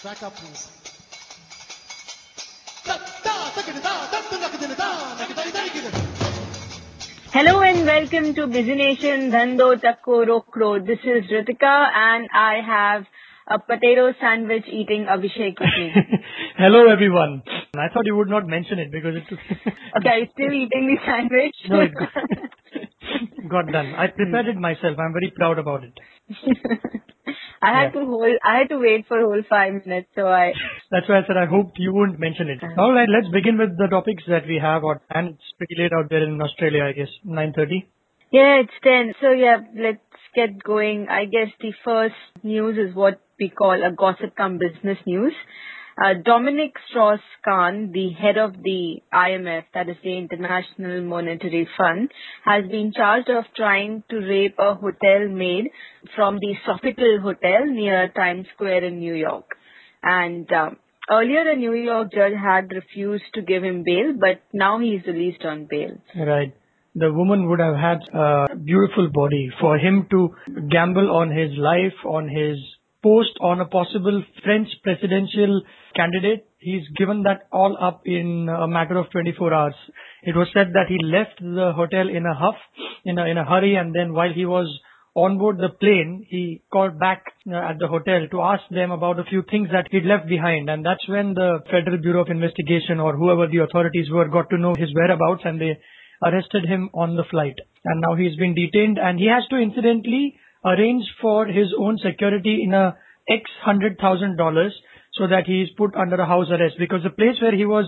Track up, please. Hello and welcome to Busy Nation Dhando Takko Rokro. This is Ritika and I have a potato sandwich eating Abhishek with me. Hello everyone. I thought you would not mention it because it okay, are you still eating the sandwich? no, it got, got done. I prepared it myself. I'm very proud about it. I had Yeah. to hold, I had to wait for a whole five minutes, so I, That's why I said I hoped you wouldn't mention it. Uh-huh. All right, let's begin with the topics that we have. on- And it's pretty late out there in Australia, I guess. 9:30. yeah, it's 10. So yeah, let's get going. I guess the first news is what we call a gossip come business news. Uh, Dominique Strauss-Kahn, the head of the IMF, that is the International Monetary Fund, has been charged of trying to rape a hotel maid from the Sofitel Hotel near Times Square in New York. And um, earlier, a New York judge had refused to give him bail, but now he's released on bail. Right. The woman would have had a beautiful body for him to gamble on his life, on his post on a possible French presidential candidate. He's given that all up in a matter of 24 hours. It was said that he left the hotel in a huff, in a, in a hurry, and then while he was on board the plane, he called back uh, at the hotel to ask them about a few things that he'd left behind. And that's when the Federal Bureau of Investigation or whoever the authorities were got to know his whereabouts and they arrested him on the flight. And now he's been detained and he has to incidentally arrange for his own security in a X hundred thousand dollars so that he is put under a house arrest because the place where he was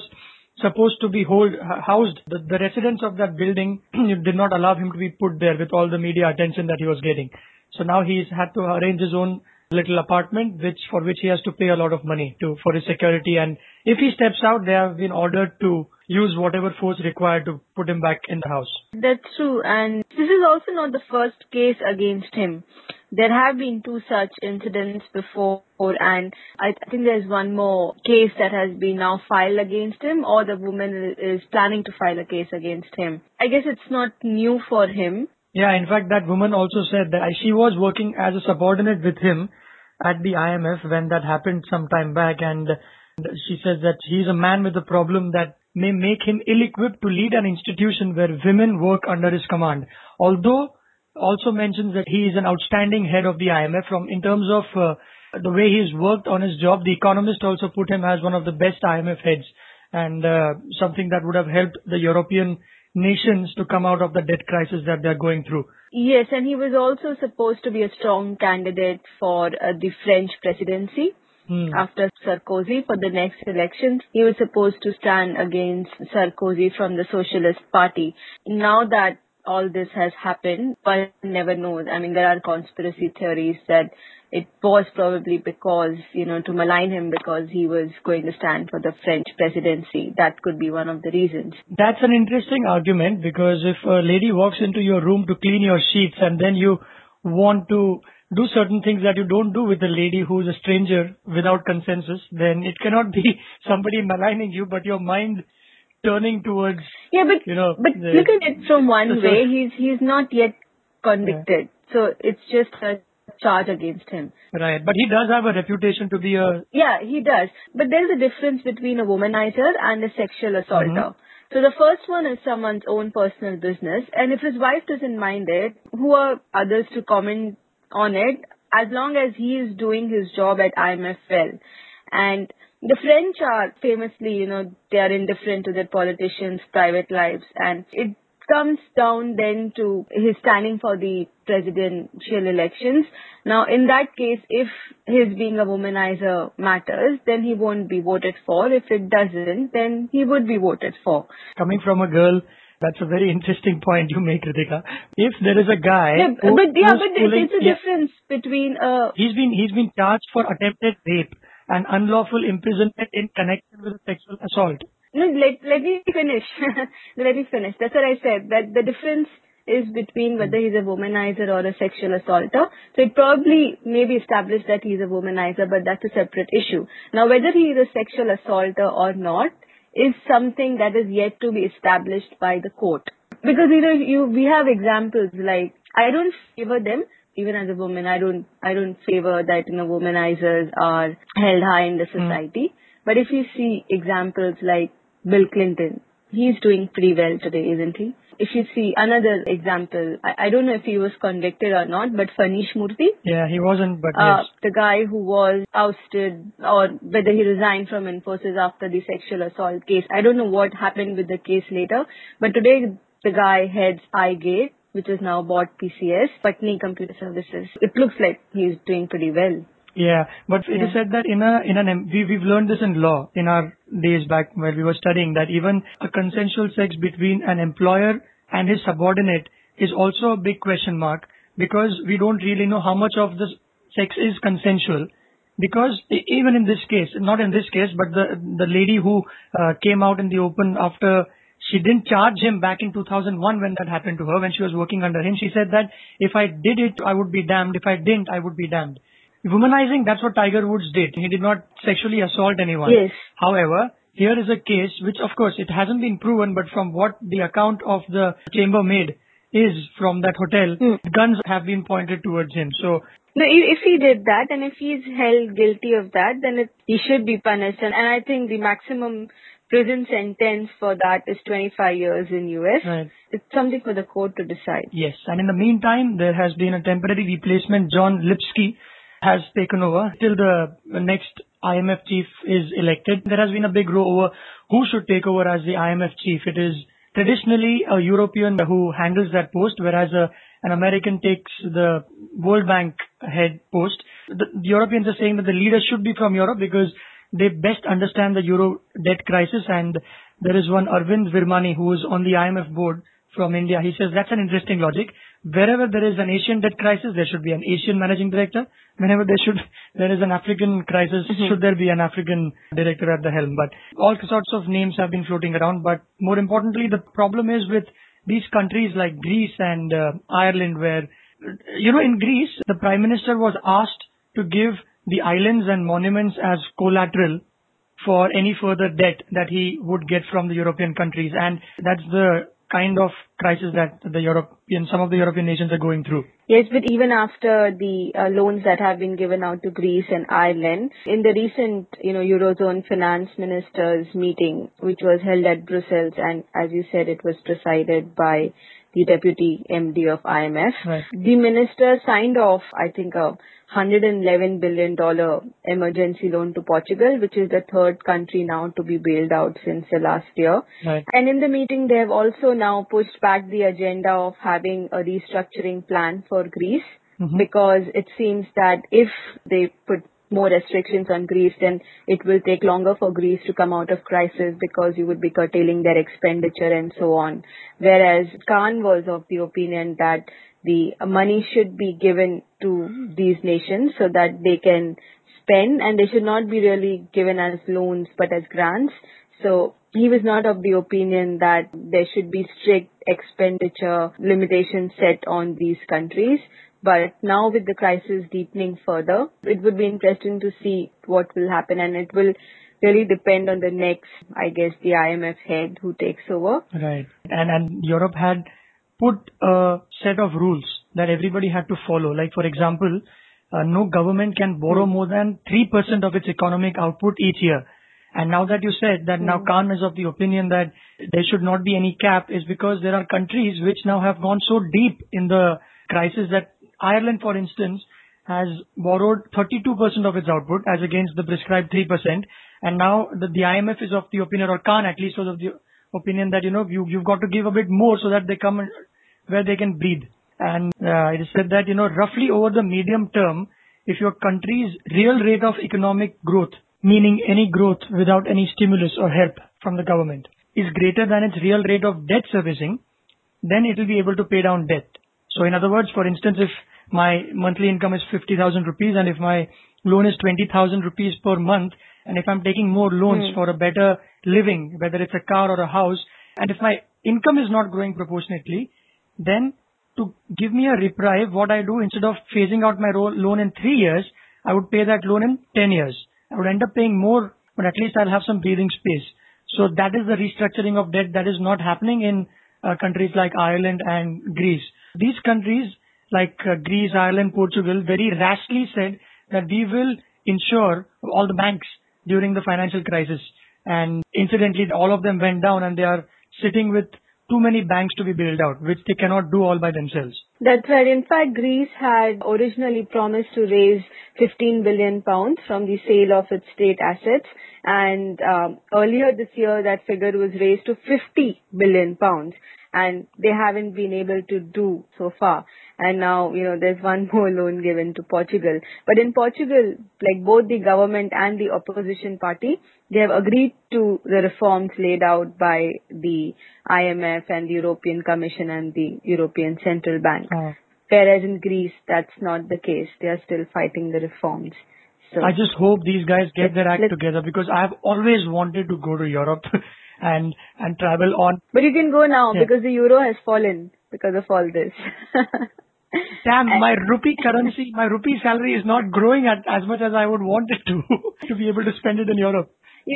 supposed to be hold, housed, the, the residents of that building did not allow him to be put there with all the media attention that he was getting. So now he's had to arrange his own little apartment, which for which he has to pay a lot of money to for his security. And if he steps out, they have been ordered to use whatever force required to put him back in the house. That's true, and this is also not the first case against him. There have been two such incidents before, and I think there's one more case that has been now filed against him, or the woman is planning to file a case against him. I guess it's not new for him. Yeah, in fact, that woman also said that she was working as a subordinate with him at the IMF when that happened some time back, and she says that he's a man with a problem that may make him ill-equipped to lead an institution where women work under his command. Although also mentions that he is an outstanding head of the IMF from in terms of uh, the way he's worked on his job. The Economist also put him as one of the best IMF heads and uh, something that would have helped the European nations to come out of the debt crisis that they're going through. Yes, and he was also supposed to be a strong candidate for uh, the French presidency. Hmm. after Sarkozy for the next elections, He was supposed to stand against Sarkozy from the Socialist Party. Now that all this has happened, one never knows. I mean, there are conspiracy theories that it was probably because, you know, to malign him because he was going to stand for the French presidency. That could be one of the reasons. That's an interesting argument because if a lady walks into your room to clean your sheets and then you want to do certain things that you don't do with a lady who's a stranger without consensus, then it cannot be somebody maligning you, but your mind turning towards, Yeah, but you know, but the- look at it from one way. He's he's not yet convicted, so it's just a charge against him. right. But he does have a reputation to be a, Yeah, he does. But there's a difference between a womanizer and a sexual assaulter. Mhm. So the first one is someone's own personal business, and if his wife doesn't mind it, who are others to comment on it? As long as he is doing his job at IMF well, and the French are famously, you know, they are indifferent to their politicians' private lives, and it comes down then to his standing for the presidential elections. Now, in that case, if his being a womanizer matters, then he won't be voted for. If it doesn't, then he would be voted for. coming from a girl, that's a very interesting point you make, Ritika. If there is a guy Yeah, who- but yeah, but pulling- there's a yeah. difference between uh He's been he's been charged for attempted rape and unlawful imprisonment in connection with a sexual assault. No, let let me finish. let me finish. That's what I said. That the difference is between whether he's a womanizer or a sexual assaulter. So it probably may be established that he's a womanizer, but that's a separate issue. Now, whether he is a sexual assaulter or not is something that is yet to be established by the court. Because you know, you we have examples like I don't favor them, even as a woman, I don't, I don't favor that, you know, womanizers are held high in the society. Mm. But if you see examples like Bill Clinton, he's doing pretty well today, isn't he? If you see another example, I, I don't know if he was convicted or not, but Phaneesh Murthy. Yeah, he wasn't, but uh, yes. The guy who was ousted or whether he resigned from Infosys after the sexual assault case. I don't know what happened with the case later, but today the guy heads iGate, which is now bought PCS, Patni Computer Services. It looks like he's doing pretty well. Yeah, but yeah. it is said that in a in an we we've learned this in law in our days back where we were studying that even a consensual sex between an employer and his subordinate is also a big question mark because we don't really know how much of the sex is consensual. Because even in this case not in this case but the the lady who uh, came out in the open after she didn't charge him back in 2001 when that happened to her when she was working under him she said that if i did it i would be damned. If i didn't i would be damned womanizing, that's what Tiger Woods did. He did not sexually assault anyone. Yes. However, here is a case which, of course, it hasn't been proven, but from what the account of the chambermaid is from that hotel, mm. guns have been pointed towards him. So no, if he did that and if he's held guilty of that, then it, he should be punished. And, and I think the maximum prison sentence for that is 25 years in US. Right. It's something for the court to decide. Yes. And in the meantime, there has been a temporary replacement, John Lipsky, has taken over till the next IMF chief is elected. There has been a big row over who should take over as the IMF chief. It is traditionally a European who handles that post, whereas a, an American takes the World Bank head post. The, the Europeans are saying that the leader should be from Europe because they best understand the euro debt crisis and there is one Arvind Virmani who is on the IMF board from India. He says that's an interesting logic. Wherever there is an Asian debt crisis, there should be an Asian managing director. Whenever there should, there is an African crisis, mm-hmm. should there be an African director at the helm? But all sorts of names have been floating around. But more importantly, the problem is with these countries like Greece and uh, Ireland, where, you know, in Greece, the prime minister was asked to give the islands and monuments as collateral for any further debt that he would get from the European countries. And that's the kind of crisis that the European, some of the European nations are going through. Yes, but even after the uh, loans that have been given out to Greece and Ireland, in the recent, you know, Eurozone finance ministers meeting, which was held at Brussels, and as you said, it was presided by the deputy MD of IMF. Right. The minister signed off, I think, a $111 billion emergency loan to Portugal, which is the third country now to be bailed out since the last year. Right. And in the meeting, they have also now pushed back the agenda of having a restructuring plan for Greece. Mm-hmm. Because it seems that if they put more restrictions on Greece, then it will take longer for Greece to come out of crisis because you would be curtailing their expenditure and so on. Whereas Khan was of the opinion that the money should be given to these nations so that they can spend and they should not be really given as loans but as grants. So he was not of the opinion that there should be strict expenditure limitations set on these countries. But now with the crisis deepening further, it would be interesting to see what will happen and it will really depend on the next, I guess, the IMF head who takes over. Right. And, and Europe had put a set of rules that everybody had to follow. Like, for example, uh, no government can borrow more than 3% of its economic output each year. And now that you said that now hmm. Khan is of the opinion that there should not be any cap is because there are countries which now have gone so deep in the crisis that Ireland, for instance, has borrowed 32% of its output as against the prescribed 3%. And now the, the IMF is of the opinion, or Khan at least was of the opinion that, you know, you, you've got to give a bit more so that they come where they can breathe. And uh, it is said that, you know, roughly over the medium term, if your country's real rate of economic growth, meaning any growth without any stimulus or help from the government, is greater than its real rate of debt servicing, then it will be able to pay down debt. So in other words, for instance, if my monthly income is 50,000 rupees and if my loan is 20,000 rupees per month and if I'm taking more loans mm. for a better living, whether it's a car or a house, and if my income is not growing proportionately, then to give me a reprieve, what I do instead of phasing out my loan in three years, I would pay that loan in 10 years. I would end up paying more, but at least I'll have some breathing space. So that is the restructuring of debt that is not happening in uh, countries like Ireland and Greece. These countries like uh, Greece, Ireland, Portugal, very rashly said that we will insure all the banks during the financial crisis. And incidentally, all of them went down and they are sitting with too many banks to be bailed out, which they cannot do all by themselves. That's right. In fact, Greece had originally promised to raise 15 billion pounds from the sale of its state assets. And um, earlier this year, that figure was raised to 50 billion pounds and they haven't been able to do so far. And now, you know, there's one more loan given to Portugal. But in Portugal, like both the government and the opposition party, they have agreed to the reforms laid out by the IMF and the European Commission and the European Central Bank. Uh, Whereas in Greece, that's not the case. They are still fighting the reforms. So I just hope these guys get their act together because I've always wanted to go to Europe and and travel on. But you can go now Yeah. because the euro has fallen because of all this. Damn, my rupee currency, my rupee salary is not growing at as much as I would want it to to be able to spend it in Europe.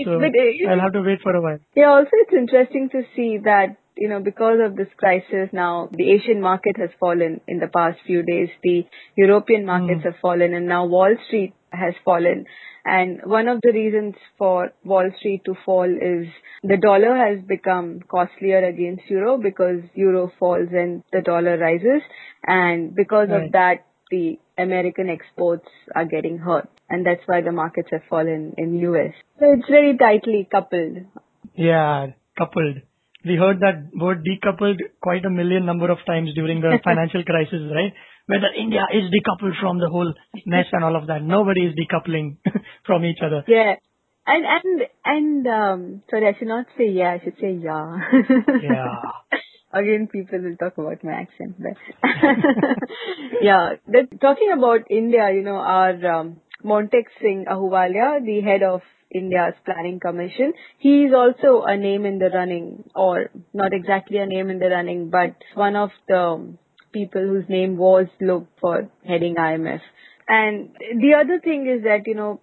So but, uh, I'll have to wait for a while. Yeah, also it's interesting to see that, you know, because of this crisis now, the Asian market has fallen in the past few days. The European markets have fallen and now Wall Street has fallen. And one of the reasons for Wall Street to fall is the dollar has become costlier against euro because euro falls and the dollar rises. And because Right. of that, the American exports are getting hurt. And that's why the markets have fallen in US. So it's very tightly coupled. Yeah, coupled. We heard that word decoupled quite a million number of times during the financial crisis, right? Whether India is decoupled from the whole mess and all of that. Nobody is decoupling from each other. Yeah. And and and um sorry, I should not say yeah, I should say yeah. Yeah. Again, people will talk about my accent, but yeah. That, talking about India, you know, our um, Montek Singh Ahluwalia, the head of India's Planning Commission, he is also a name in the running, or not exactly a name in the running, but one of the people whose name was looked for heading IMF. And the other thing is that, you know,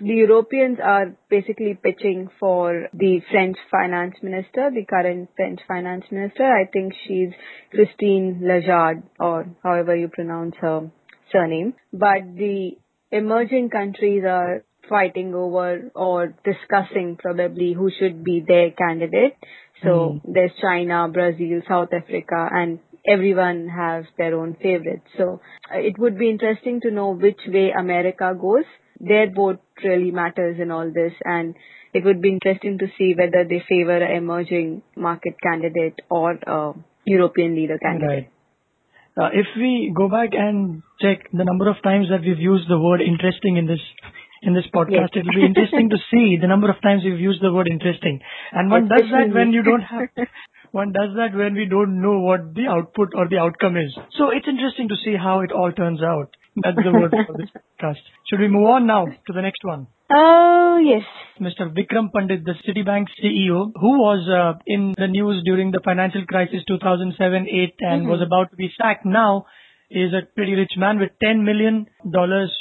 the Europeans are basically pitching for the French finance minister, the current French finance minister. I think she's Christine Lagarde, or however you pronounce her surname. But the emerging countries are fighting over or discussing probably who should be their candidate. So hmm. there's China, Brazil, South Africa, and everyone has their own favorites. So uh, it would be interesting to know which way America goes. Their vote really matters in all this, and it would be interesting to see whether they favor an emerging market candidate or a European leader candidate. Right. Uh, if we go back and check the number of times that we've used the word interesting in this in this podcast, Yes. it'll be interesting to see the number of times we've used the word interesting. And one does that when you don't have one does that when we don't know what the output or the outcome is. So it's interesting to see how it all turns out. That's the word for this podcast. Should we move on now to the next one? Oh, yes. Mr. Vikram Pandit, the Citibank CEO, who was uh, in the news during the financial crisis 2007-8 and was about to be sacked now, is a pretty rich man with $10 million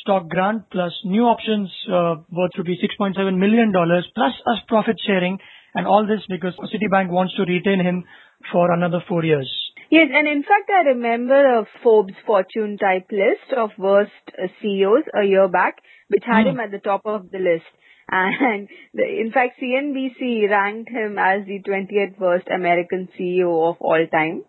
stock grant plus new options uh, worth rupees $6.7 million plus us profit sharing and all this because Citibank wants to retain him for another four years. Yes, and in fact, I remember a Forbes fortune type list of worst uh, CEOs a year back, which had Hmm. him at the top of the list. And the, in fact, CNBC ranked him as the 20th worst American CEO of all time.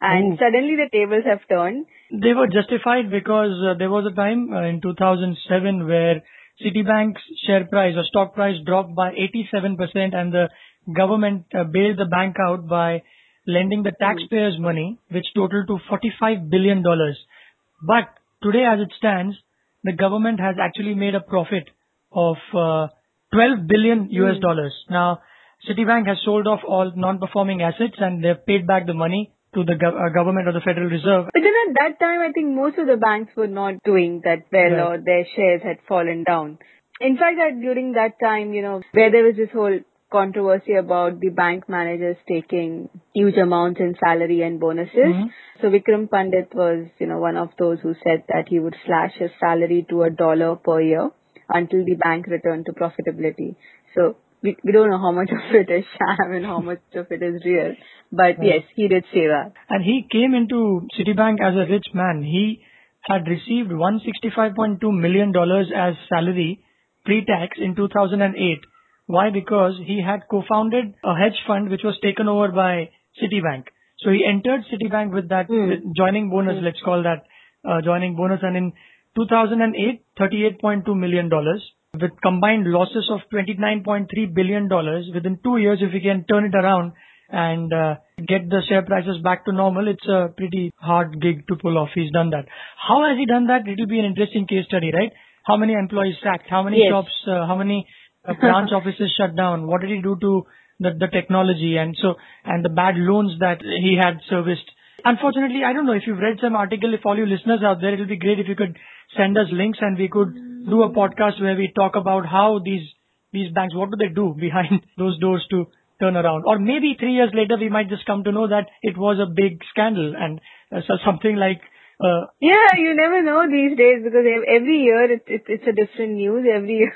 And Ooh. suddenly the tables have turned. They were justified because uh, there was a time uh, in 2007 where Citibank's share price or stock price dropped by 87% and the government uh, bailed the bank out by lending the taxpayers money, which totaled to $45 billion. But today as it stands, the government has actually made a profit of uh, 12 billion US dollars. Now, Citibank has sold off all non-performing assets and they've paid back the money to the gov- uh, government or the Federal Reserve. But then at that time, I think most of the banks were not doing that well Right. or their shares had fallen down. In fact, that during that time, you know, where there was this whole controversy about the bank managers taking huge amounts in salary and bonuses. Mhm. So Vikram Pandit was, you know, one of those who said that he would slash his salary to a dollar per year until the bank returned to profitability. So we, we don't know how much of it is sham and how much of it is real. But yes, he did say that. And he came into Citibank as a rich man. He had received $165.2 million as salary pre-tax in 2008. Why? Because he had co-founded a hedge fund which was taken over by Citibank. So he entered Citibank with that with joining bonus, let's call that uh, joining bonus. And in 2008, $38.2 million with combined losses of $29.3 billion within two years. If we can turn it around and uh, get the share prices back to normal, it's a pretty hard gig to pull off. He's done that. How has he done that? It will be an interesting case study, right? How many employees sacked? How many Yes. shops? Uh, how many uh, branch offices shut down? What did he do to the, the technology and so and the bad loans that he had serviced? Unfortunately, I don't know if you've read some article. If all you listeners out there, it will be great if you could send us links and we could do a podcast where we talk about how these these banks, what do they do behind those doors to turn around? Or maybe three years later, we might just come to know that it was a big scandal and uh, so something like uh, Yeah, you never know these days because every year it's it's, it's a different news. Every year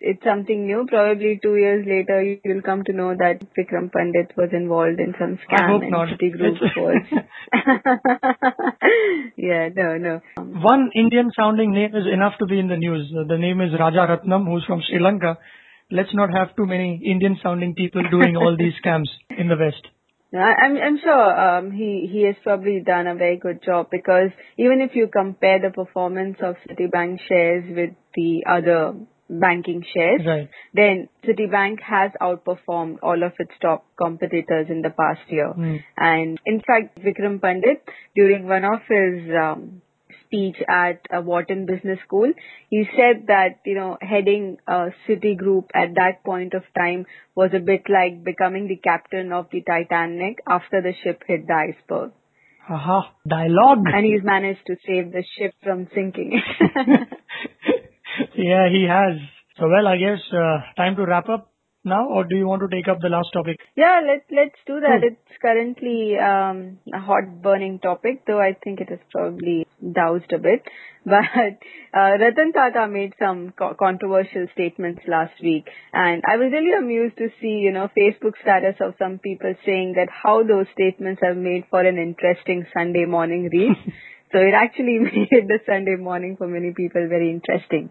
it's something new. Probably two years later you will come to know that Vikram Pandit was involved in some I scam hope and not. Citigroup It's- was. yeah, no, no. One Indian sounding name is enough to be in the news. Uh, The name is Rajaratnam, who's from Sri Lanka. Let's not have too many Indian sounding people doing all these scams in the West. No, I- I'm I'm sure um, he he has probably done a very good job because even if you compare the performance of Citibank shares with the other banking shares, Right. then Citibank has outperformed all of its top competitors in the past year. Hmm. And in fact, Vikram Pandit, during one of his um, speech at Wharton Business School, he said that, you know, heading uh, Citigroup at that point of time was a bit like becoming the captain of the Titanic after the ship hit the iceberg. Aha, dialogue. And he's managed to save the ship from sinking. yeah, he has. So well, I guess uh, time to wrap up now, or do you want to take up the last topic? Yeah, let's let's do that. Cool. It's currently um, a hot burning topic, though I think it is probably doused a bit. But uh, Ratan Tata made some co- controversial statements last week, and I was really amused to see, you know, Facebook status of some people saying that how those statements have made for an interesting Sunday morning read. so it actually made the Sunday morning for many people very interesting.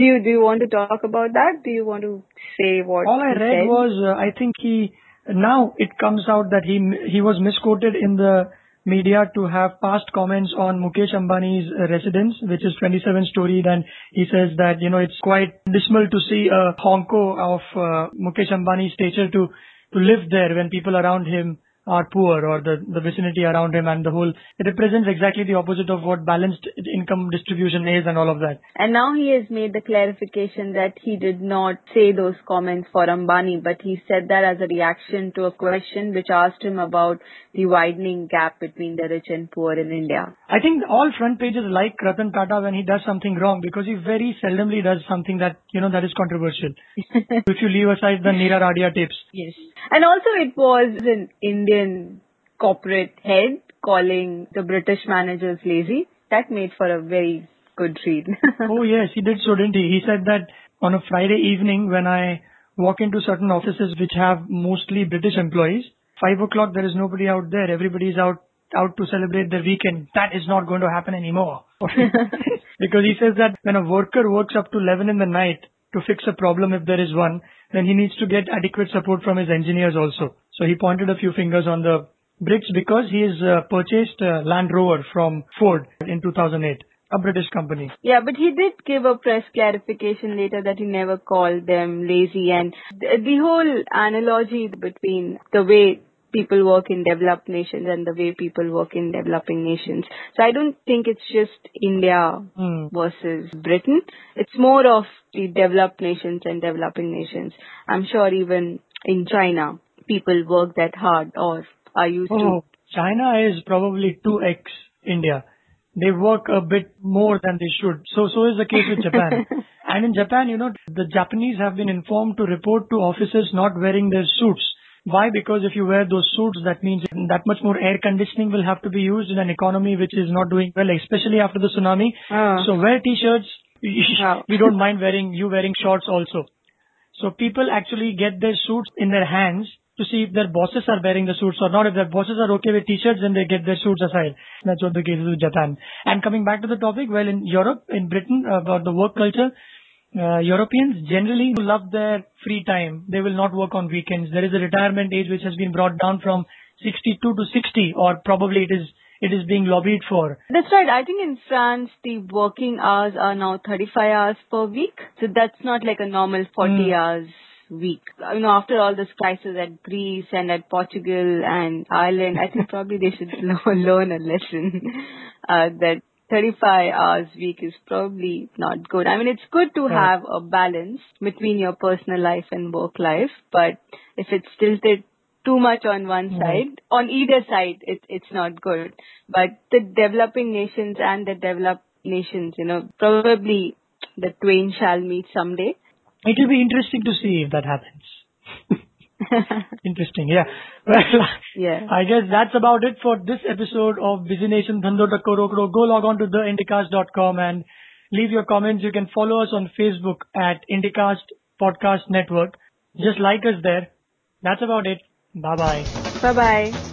Do you do you want to talk about that? Do you want to say what All I read said? was, uh, I think he, now it comes out that he, he was misquoted in the media to have past comments on Mukesh Ambani's residence, which is 27 storied, and he says that, you know, it's quite dismal to see a honko of uh, Mukesh Ambani's stature to, to live there when people around him are poor or the, the vicinity around him and the whole, it represents exactly the opposite of what balanced income distribution is and all of that. And now he has made the clarification that he did not say those comments for Ambani, but he said that as a reaction to a question which asked him about the widening gap between the rich and poor in India. I think all front pages like Ratan Tata when he does something wrong because he very seldomly does something that, you know, that is controversial. if you leave aside the Neera Radia tapes. Yes. And also it was an Indian corporate head calling the British managers lazy. That made for a very good read. oh yes, he did so, didn't he? He said that on a Friday evening when I walk into certain offices which have mostly British employees, five o'clock there is nobody out there. Everybody is out out to celebrate their weekend. That is not going to happen anymore. because he says that when a worker works up to 11 in the night to fix a problem if there is one, then he needs to get adequate support from his engineers also. So he pointed a few fingers on the Brits because he has uh, purchased uh, Land Rover from Ford in 2008, a British company. Yeah, but he did give a press clarification later that he never called them lazy and the, the whole analogy between the way people work in developed nations and the way people work in developing nations. So I don't think it's just India Hmm. versus Britain. It's more of the developed nations and developing nations. I'm sure even in China, people work that hard or are used Oh, China is probably 2x India. They work a bit more than they should. So, so is the case with Japan. and in Japan, you know, the Japanese have been informed to report to officers not wearing their suits. Why? Because if you wear those suits, that means that much more air conditioning will have to be used in an economy which is not doing well, especially after the tsunami. Ah. So wear t-shirts. Wow. we don't mind wearing, you wearing shorts also. So people actually get their suits in their hands to see if their bosses are wearing the suits or not. If their bosses are okay with t-shirts, then they get their suits aside. That's what the case is with Japan. And coming back to the topic, well, in Europe, in Britain, about the work culture, uh, Europeans generally love their free time. They will not work on weekends. There is a retirement age which has been brought down from 62 to 60 or probably it is it is being lobbied for. That's right. I think in France the working hours are now 35 hours per week. So that's not like a normal 40 mm. hours week. You know, after all this crisis at Greece and at Portugal and Ireland, I think probably they should learn a lesson uh, that 35 hours week is probably not good. I mean, it's good to have a balance between your personal life and work life, but if it's tilted too much on one side, on either side, it, it's not good. But the developing nations and the developed nations, you know, probably the twain shall meet someday. It will be interesting to see if that happens. Interesting. Yeah. Well, yeah. I guess that's about it for this episode of Busy Nation Dhando. Go log on to theindicast.com and leave your comments. You can follow us on Facebook at Indicast Podcast Network. Just like us there. That's about it. Bye bye. Bye bye.